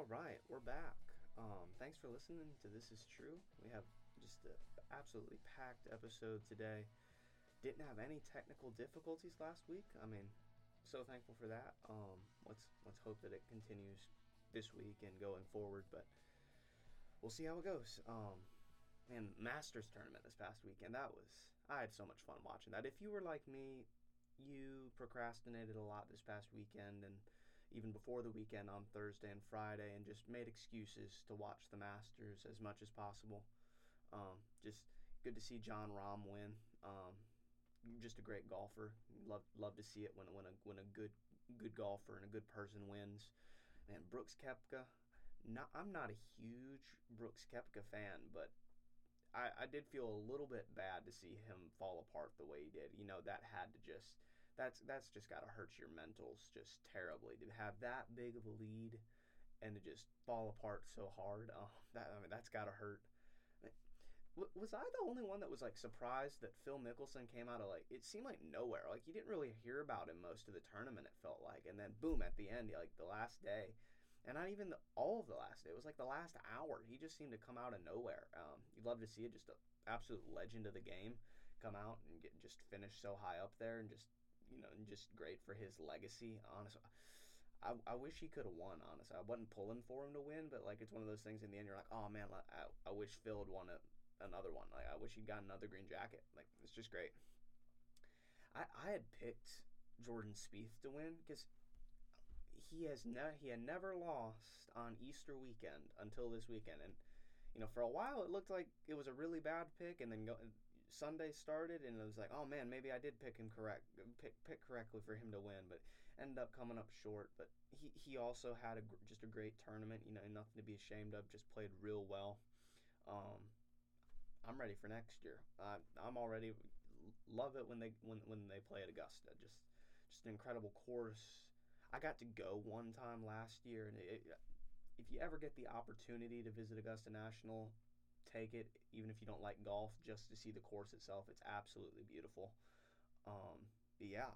All right, we're back. Um, thanks for listening to This Is True. We have just an absolutely packed episode today. Didn't have any technical difficulties last week. I mean, so thankful for that. Um, let's let's hope that it continues this week and going forward. But we'll see how it goes. Um, and Masters tournament this past weekend. That was I had so much fun watching that. If you were like me, you procrastinated a lot this past weekend and even before the weekend on Thursday and Friday and just made excuses to watch the Masters as much as possible. Um, just good to see Jon Rahm win. Um, just a great golfer. Love love to see it when when a when a good good golfer and a good person wins. And Brooks Koepka, not I'm not a huge Brooks Koepka fan, but I, I did feel a little bit bad to see him fall apart the way he did. You know that had to just that's that's just got to hurt your mentals just terribly to have that big of a lead and to just fall apart so hard. Oh, that I mean that's got to hurt. Was I the only one that was like surprised that Phil Mickelson came out of like it seemed like nowhere? Like you didn't really hear about him most of the tournament. It felt like, and then boom at the end, like the last day, and not even the, all of the last day. It was like the last hour. He just seemed to come out of nowhere. Um, you'd love to see it. Just an absolute legend of the game come out and get just finish so high up there and just you know just great for his legacy. Honestly. I, I wish he could have won. Honestly, I wasn't pulling for him to win, but like it's one of those things. In the end, you're like, oh man, I, I wish Phil had won it another one. Like I wish he'd got another green jacket. Like it's just great. I I had picked Jordan Spieth to win because he has ne- he had never lost on Easter weekend until this weekend, and you know for a while it looked like it was a really bad pick, and then go, Sunday started and it was like, oh man, maybe I did pick him correct, pick pick correctly for him to win, but ended up coming up short. But he he also had a just a great tournament, you know, nothing to be ashamed of. Just played real well. Um, I'm ready for next year. Uh, I'm already love it when they when when they play at Augusta. Just just an incredible course. I got to go one time last year, and it, if you ever get the opportunity to visit Augusta National, take it. Even if you don't like golf, just to see the course itself, it's absolutely beautiful. Um, yeah.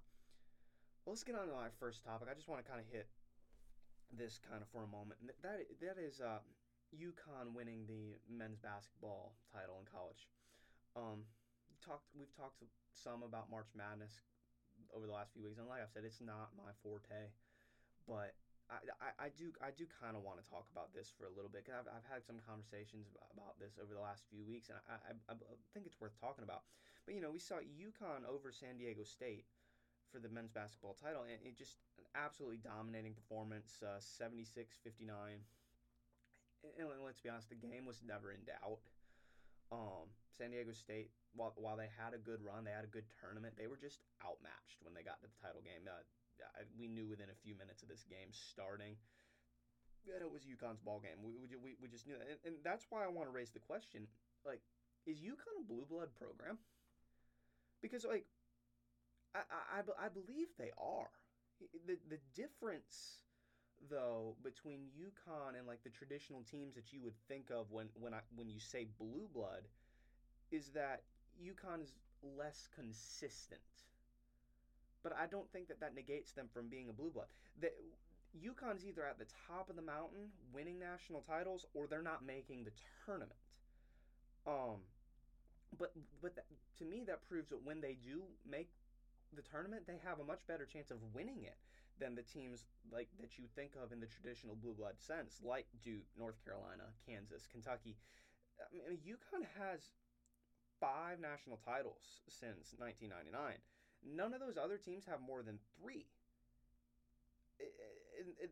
Well, let's get on to my first topic. I just want to kind of hit this kind of for a moment. And that that is uh, UConn winning the men's basketball title in college. Um, talked we've talked some about March Madness over the last few weeks, and like I've said, it's not my forte, but I, I, do I do kind of want to talk about this for a little bit because I've, I've had some conversations about this over the last few weeks, and I, I, I think it's worth talking about. But you know, we saw UConn over San Diego State for the men's basketball title, and it just an absolutely dominating performance, uh, 76-59 and let's be honest, the game was never in doubt. Um, San Diego State, while, while they had a good run, they had a good tournament, they were just outmatched when they got to the title game. Uh, we knew within a few minutes of this game starting that it was UConn's ball game. We, we, we just knew that. And, and that's why I want to raise the question like, is UConn a blue blood program? Because, like, I, I, I believe they are. The, the difference though between UConn and like the traditional teams that you would think of when when I when you say blue blood is that UConn is less consistent. But I don't think that that negates them from being a blue blood. The, UConn's either at the top of the mountain winning national titles or they're not making the tournament. Um but but that, to me that proves that when they do make the tournament, they have a much better chance of winning it than the teams like that you think of in the traditional blue blood sense, like Duke, North Carolina, Kansas, Kentucky. I mean, UConn has five national titles since 1999. None of those other teams have more than three. It, it,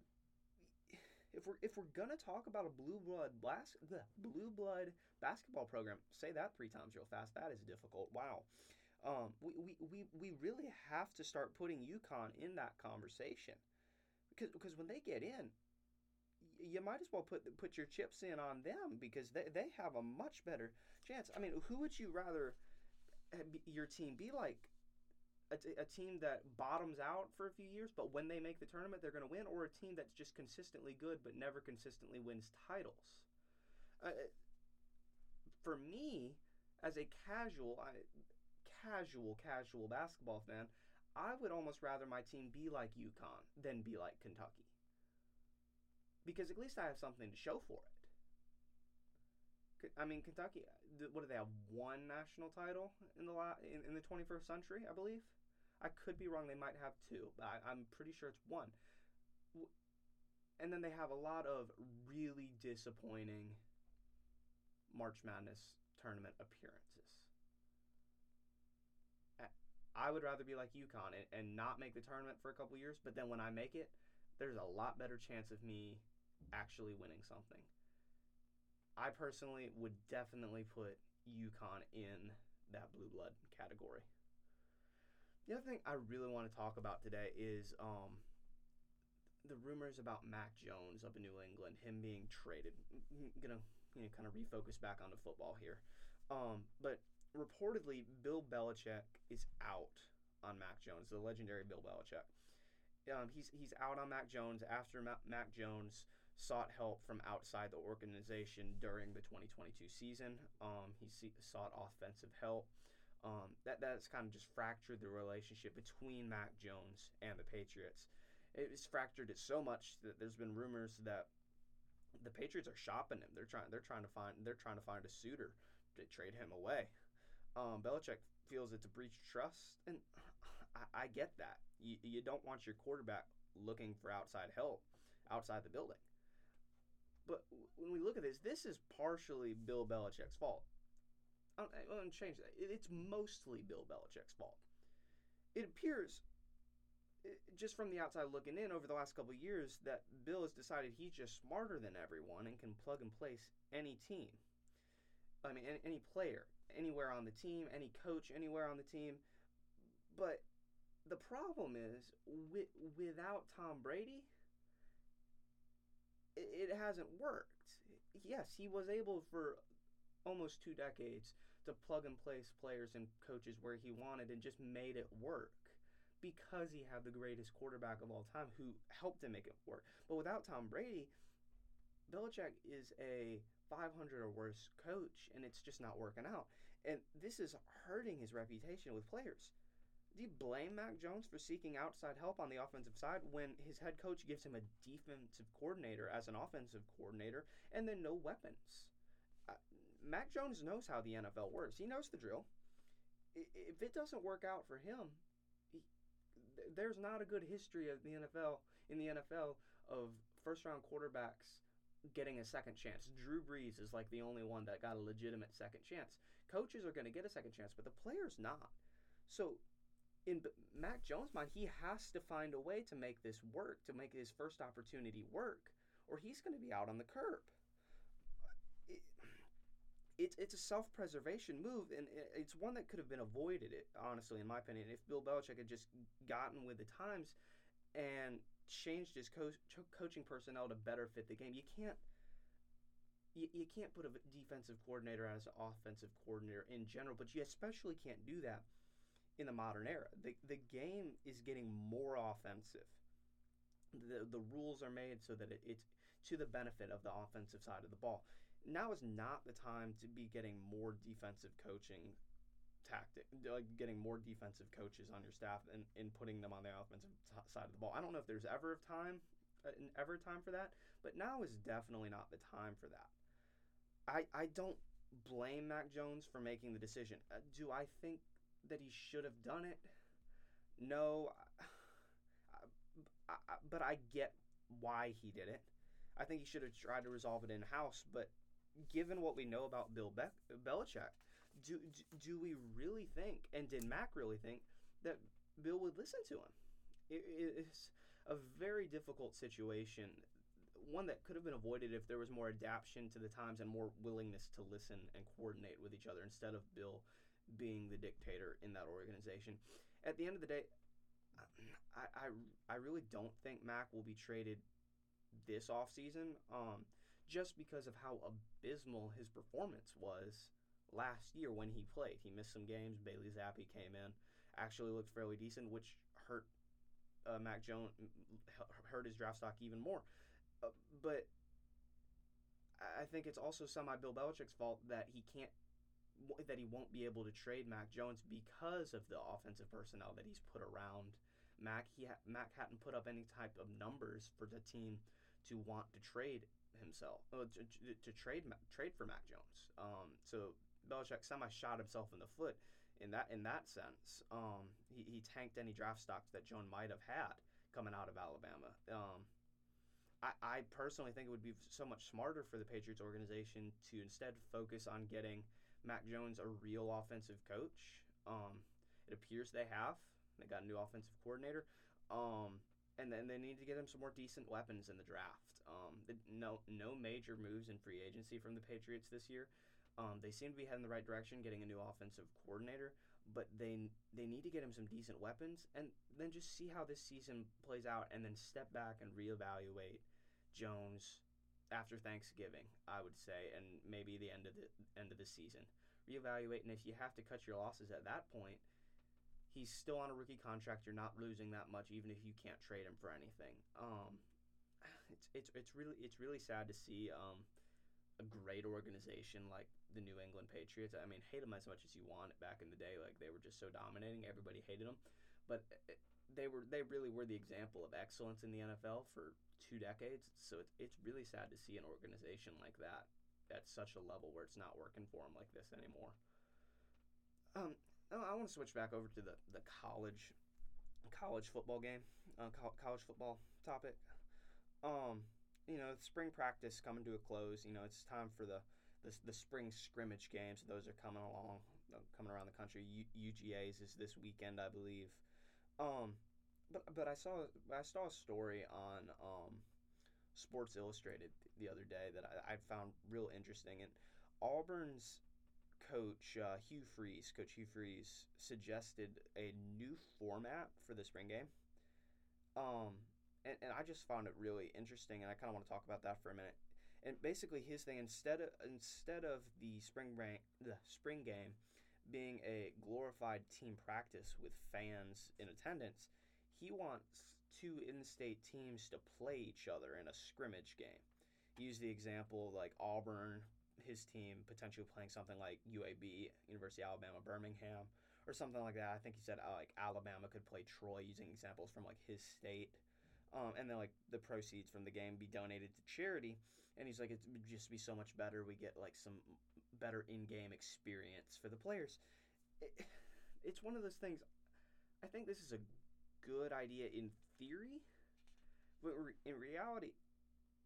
if we're if we're gonna talk about a blue blood blas- the blue blood basketball program, say that three times real fast. That is difficult. Wow. Um, we, we, we, we really have to start putting UConn in that conversation because because when they get in, you might as well put put your chips in on them because they, they have a much better chance. I mean, who would you rather your team be like? A, a team that bottoms out for a few years, but when they make the tournament, they're going to win, or a team that's just consistently good but never consistently wins titles. Uh, for me, as a casual, I, casual, casual basketball fan, I would almost rather my team be like UConn than be like Kentucky. because at least I have something to show for it. I mean, Kentucky. What do they have? One national title in the la- in, in the 21st century, I believe. I could be wrong. They might have two, but I, am pretty sure it's one. And then they have a lot of really disappointing March Madness tournament appearances. I would rather be like UConn and, and not make the tournament for a couple years, but then when I make it, there's a lot better chance of me actually winning something. I personally would definitely put UConn in that blue blood category. The other thing I really want to talk about today is um, the rumors about Mac Jones up in New England, him being traded. I'm gonna you know kind of refocus back onto football here, um, but reportedly Bill Belichick is out on Mac Jones, the legendary Bill Belichick. Um, he's he's out on Mac Jones after Ma- Mac Jones sought help from outside the organization during the 2022 season. Um, he see, sought offensive help. Um, that that's kind of just fractured the relationship between Mac Jones and the Patriots. It's fractured it so much that there's been rumors that the Patriots are shopping him. They're trying they're trying to find they're trying to find a suitor to trade him away. Um, Belichick feels it's a breach of trust, and I, I get that. You, you don't want your quarterback looking for outside help outside the building. But when we look at this, this is partially Bill Belichick's fault. Going to change that. It's mostly Bill Belichick's fault. It appears, just from the outside looking in, over the last couple years, that Bill has decided he's just smarter than everyone and can plug and place any team. I mean, any, any player, anywhere on the team, any coach, anywhere on the team. But the problem is, with, without Tom Brady, it, it hasn't worked. Yes, he was able for almost two decades to plug and place players and coaches where he wanted and just made it work because he had the greatest quarterback of all time who helped him make it work. But without Tom Brady, Belichick is a 500 or worse coach and it's just not working out. And this is hurting his reputation with players. Do you blame Mac Jones for seeking outside help on the offensive side when his head coach gives him a defensive coordinator as an offensive coordinator and then no weapons? Mac Jones knows how the NFL works. He knows the drill. If it doesn't work out for him, he, there's not a good history of the NFL in the NFL of first round quarterbacks getting a second chance. Drew Brees is like the only one that got a legitimate second chance. Coaches are going to get a second chance, but the players not. So in Mac Jones' mind, he has to find a way to make this work, to make his first opportunity work, or he's going to be out on the curb it's it's a self-preservation move, and it's one that could have been avoided. It honestly, in my opinion, if Bill Belichick had just gotten with the times and changed his co- coaching personnel to better fit the game, you can't. You, you can't put a defensive coordinator as an offensive coordinator in general, but you especially can't do that in the modern era. The, the game is getting more offensive. The, the rules are made so that it, it's to the benefit of the offensive side of the ball now is not the time to be getting more defensive coaching tactic, like getting more defensive coaches on your staff and, and putting them on the offensive t- side of the ball. I don't know if there's ever a time, uh, ever time for that, but now is definitely not the time for that. I I don't blame Mac Jones for making the decision. Uh, do I think that he should have done it? No, I, I, I, but I get why he did it. I think he should have tried to resolve it in house, but given what we know about Bill Be- Belichick, do, do we really think, and did Mac really think, that Bill would listen to him? It, it's a very difficult situation, one that could have been avoided if there was more adaptation to the times and more willingness to listen and coordinate with each other instead of Bill being the dictator in that organization. At the end of the day, I, I, I really don't think Mac will be traded this offseason. Um, just because of how abysmal his performance was last year when he played. He missed some games. Bailey Zappe came in, actually looked fairly decent, which hurt uh, Mac Jones, hurt his draft stock even more. Uh, but I think it's also semi Bill Belichick's fault that he can't that he won't be able to trade Mac Jones because of the offensive personnel that he's put around Mac. He ha- Mac hadn't put up any type of numbers for the team to want to trade himself, uh, to, to, trade trade for Mac Jones. Um, so Belichick semi shot himself in the foot in that in that sense. Um, he, he tanked any draft stocks that Jones might have had coming out of Alabama. Um, I, I personally think it would be so much smarter for the Patriots organization to instead focus on getting Mac Jones a real offensive coach. Um, it appears they have. They got a new offensive coordinator. Um, and then they need to get him some more decent weapons in the draft. Um, no, no major moves in free agency from the Patriots this year. Um, they seem to be heading the right direction, getting a new offensive coordinator, but they they need to get him some decent weapons, and then just see how this season plays out, and then step back and reevaluate Jones after Thanksgiving, I would say, and maybe the end of the end of the season. Reevaluate, and if you have to cut your losses at that point, he's still on a rookie contract. You're not losing that much, even if you can't trade him for anything. Um, it's it's it's really it's really sad to see um, a great organization like the New England Patriots. I mean, hate them as much as you want. Back in the day, like they were just so dominating, everybody hated them, but. It, they were they really were the example of excellence in the NFL for two decades. So it's it's really sad to see an organization like that at such a level where it's not working for them like this anymore. Um, I want to switch back over to the the college college football game, uh, co- college football topic. Um, you know, spring practice coming to a close. You know, it's time for the the, the spring scrimmage games. Those are coming along, uh, coming around the country. U- UGA's is this weekend, I believe. Um, but but I saw I saw a story on um, Sports Illustrated the other day that I, I found real interesting, and Auburn's coach uh, Hugh Freeze, Coach Hugh Freeze, suggested a new format for the spring game. Um, and, and I just found it really interesting, and I kind of want to talk about that for a minute. And basically, his thing instead of instead of the spring break, the spring game being a glorified team practice with fans in attendance, he wants two in-state teams to play each other in a scrimmage game. Use the example like Auburn, his team potentially playing something like UAB, University of Alabama, Birmingham, or something like that. I think he said uh, like Alabama could play Troy, using examples from like his state. Um, and then like the proceeds from the game be donated to charity. And he's like, it would just be so much better. We get like some better in-game experience for the players. It, it's one of those things. I think this is a good idea in theory, but in reality,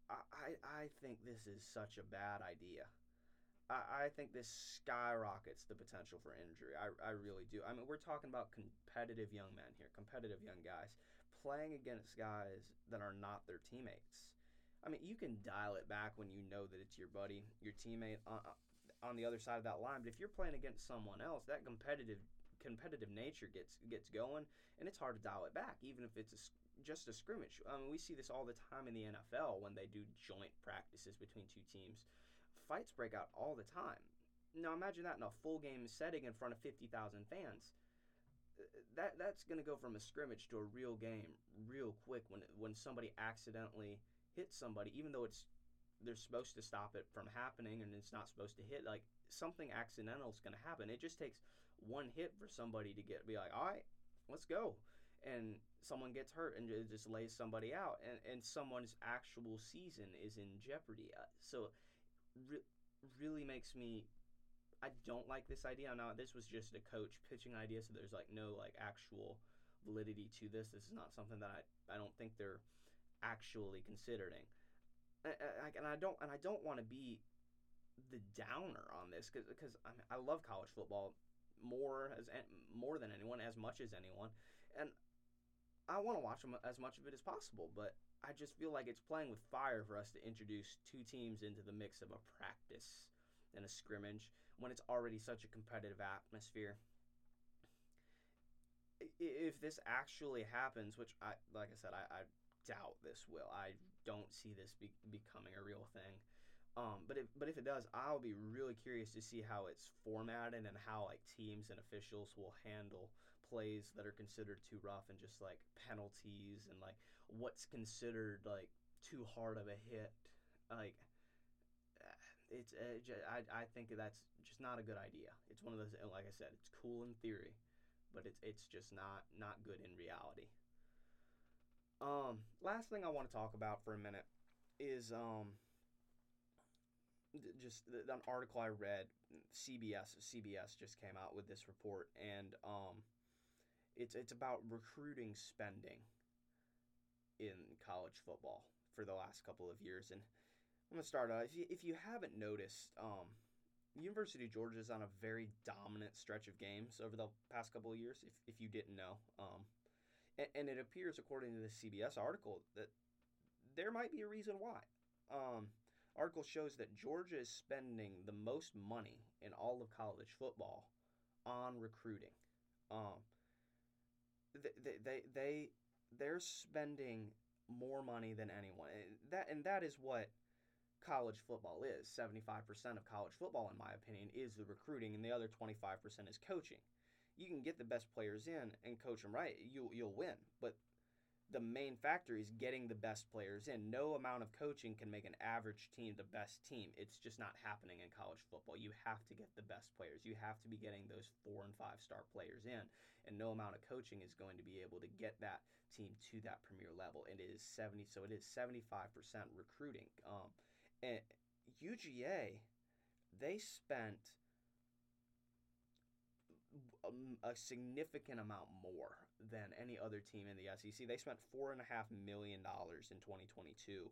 I, I, I think this is such a bad idea. I, I think this skyrockets the potential for injury. I, I really do. I mean, we're talking about competitive young men here, competitive young guys, playing against guys that are not their teammates. I mean, you can dial it back when you know that it's your buddy, your teammate on, on the other side of that line. But if you're playing against someone else, that competitive competitive nature gets gets going, and it's hard to dial it back, even if it's a, just a scrimmage. I mean, we see this all the time in the NFL when they do joint practices between two teams. Fights break out all the time. Now imagine that in a full game setting in front of fifty thousand fans. That that's going to go from a scrimmage to a real game real quick when when somebody accidentally hits somebody, even though it's they're supposed to stop it from happening and it's not supposed to hit. Like something accidental is going to happen. It just takes one hit for somebody to get be like, all right, let's go, and someone gets hurt and it just lays somebody out, and and someone's actual season is in jeopardy. Uh, so, re- really makes me. I don't like this idea. Now this was just a coach pitching idea, so there's like no like actual validity to this. This is not something that I, I don't think they're actually considering. And I don't and I don't want to be the downer on this because I, mean, I love college football more as more than anyone, as much as anyone, and I want to watch them as much of it as possible. But I just feel like it's playing with fire for us to introduce two teams into the mix of a practice and a scrimmage when it's already such a competitive atmosphere. If this actually happens, which I like I said, I, I doubt this will. I don't see this be, becoming a real thing. Um, but if but if it does, I'll be really curious to see how it's formatted and how like teams and officials will handle plays that are considered too rough and just like penalties and like what's considered like too hard of a hit. Like it's uh, I I think that's just not a good idea. It's one of those like I said, it's cool in theory, but it's it's just not not good in reality. Um, last thing I want to talk about for a minute is um just an article I read. CBS CBS just came out with this report, and um, it's it's about recruiting spending in college football for the last couple of years. And I'm gonna start out. If you if you haven't noticed, um, University of Georgia is on a very dominant stretch of games over the past couple of years. If if you didn't know, um, and, and it appears according to the CBS article that there might be a reason why. Um, article shows that Georgia is spending the most money in all of college football on recruiting. Um, they, they, they, they're spending more money than anyone. That and that is what college football is. 75% of college football in my opinion is the recruiting and the other 25% is coaching. You can get the best players in and coach them right, you you'll win. But the main factor is getting the best players in. No amount of coaching can make an average team the best team. It's just not happening in college football. You have to get the best players. You have to be getting those four and five star players in. And no amount of coaching is going to be able to get that team to that premier level. And it is 70, so it is 75% recruiting. Um, UGA, they spent a significant amount more than any other team in the SEC. They spent four and a half million dollars in 2022,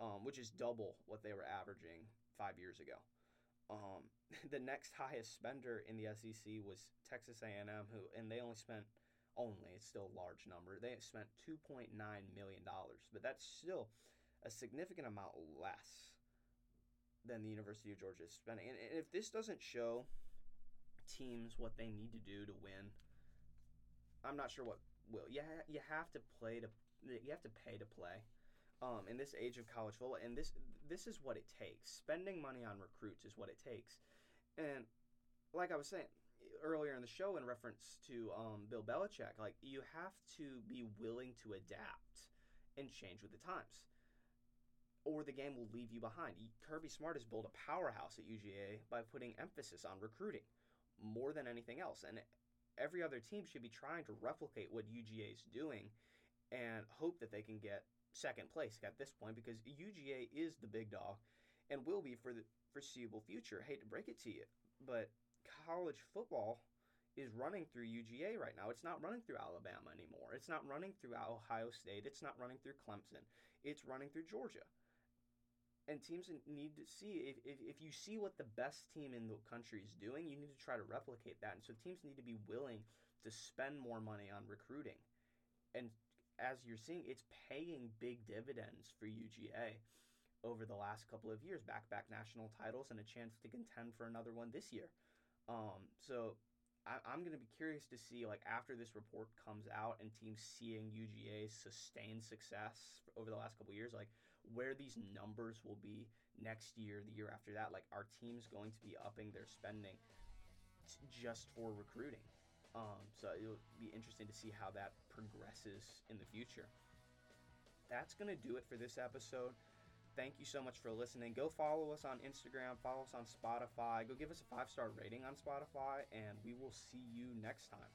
um, which is double what they were averaging five years ago. Um, the next highest spender in the SEC was Texas A&M, who and they only spent only it's still a large number. They spent 2.9 million dollars, but that's still a significant amount less than the University of Georgia is spending. And, and if this doesn't show teams what they need to do to win I'm not sure what will. You ha- you have to play to you have to pay to play. Um, in this age of college football, and this this is what it takes. Spending money on recruits is what it takes, and like I was saying earlier in the show, in reference to um, Bill Belichick, like you have to be willing to adapt and change with the times, or the game will leave you behind. Kirby Smart has built a powerhouse at UGA by putting emphasis on recruiting more than anything else, and every other team should be trying to replicate what UGA is doing and hope that they can get second place at this point because UGA is the big dog and will be for the foreseeable future. I hate to break it to you, but college football is running through UGA right now. It's not running through Alabama anymore. It's not running through Ohio State. It's not running through Clemson. It's running through Georgia and teams need to see if, if, if you see what the best team in the country is doing you need to try to replicate that. And so teams need to be willing to spend more money on recruiting. And as you're seeing it's paying big dividends for uga over the last couple of years. Back back national titles and a chance to contend for another one this year. Um, so I, am going to be curious to see like after this report comes out and teams seeing uga sustained success over the last couple of years like where these numbers will be next year, the year after that. Like, our team's going to be upping their spending t- just for recruiting. Um, so it'll be interesting to see how that progresses in the future. That's going to do it for this episode. Thank you so much for listening. Go follow us on Instagram, follow us on Spotify, go give us a five star rating on Spotify, and we will see you next time.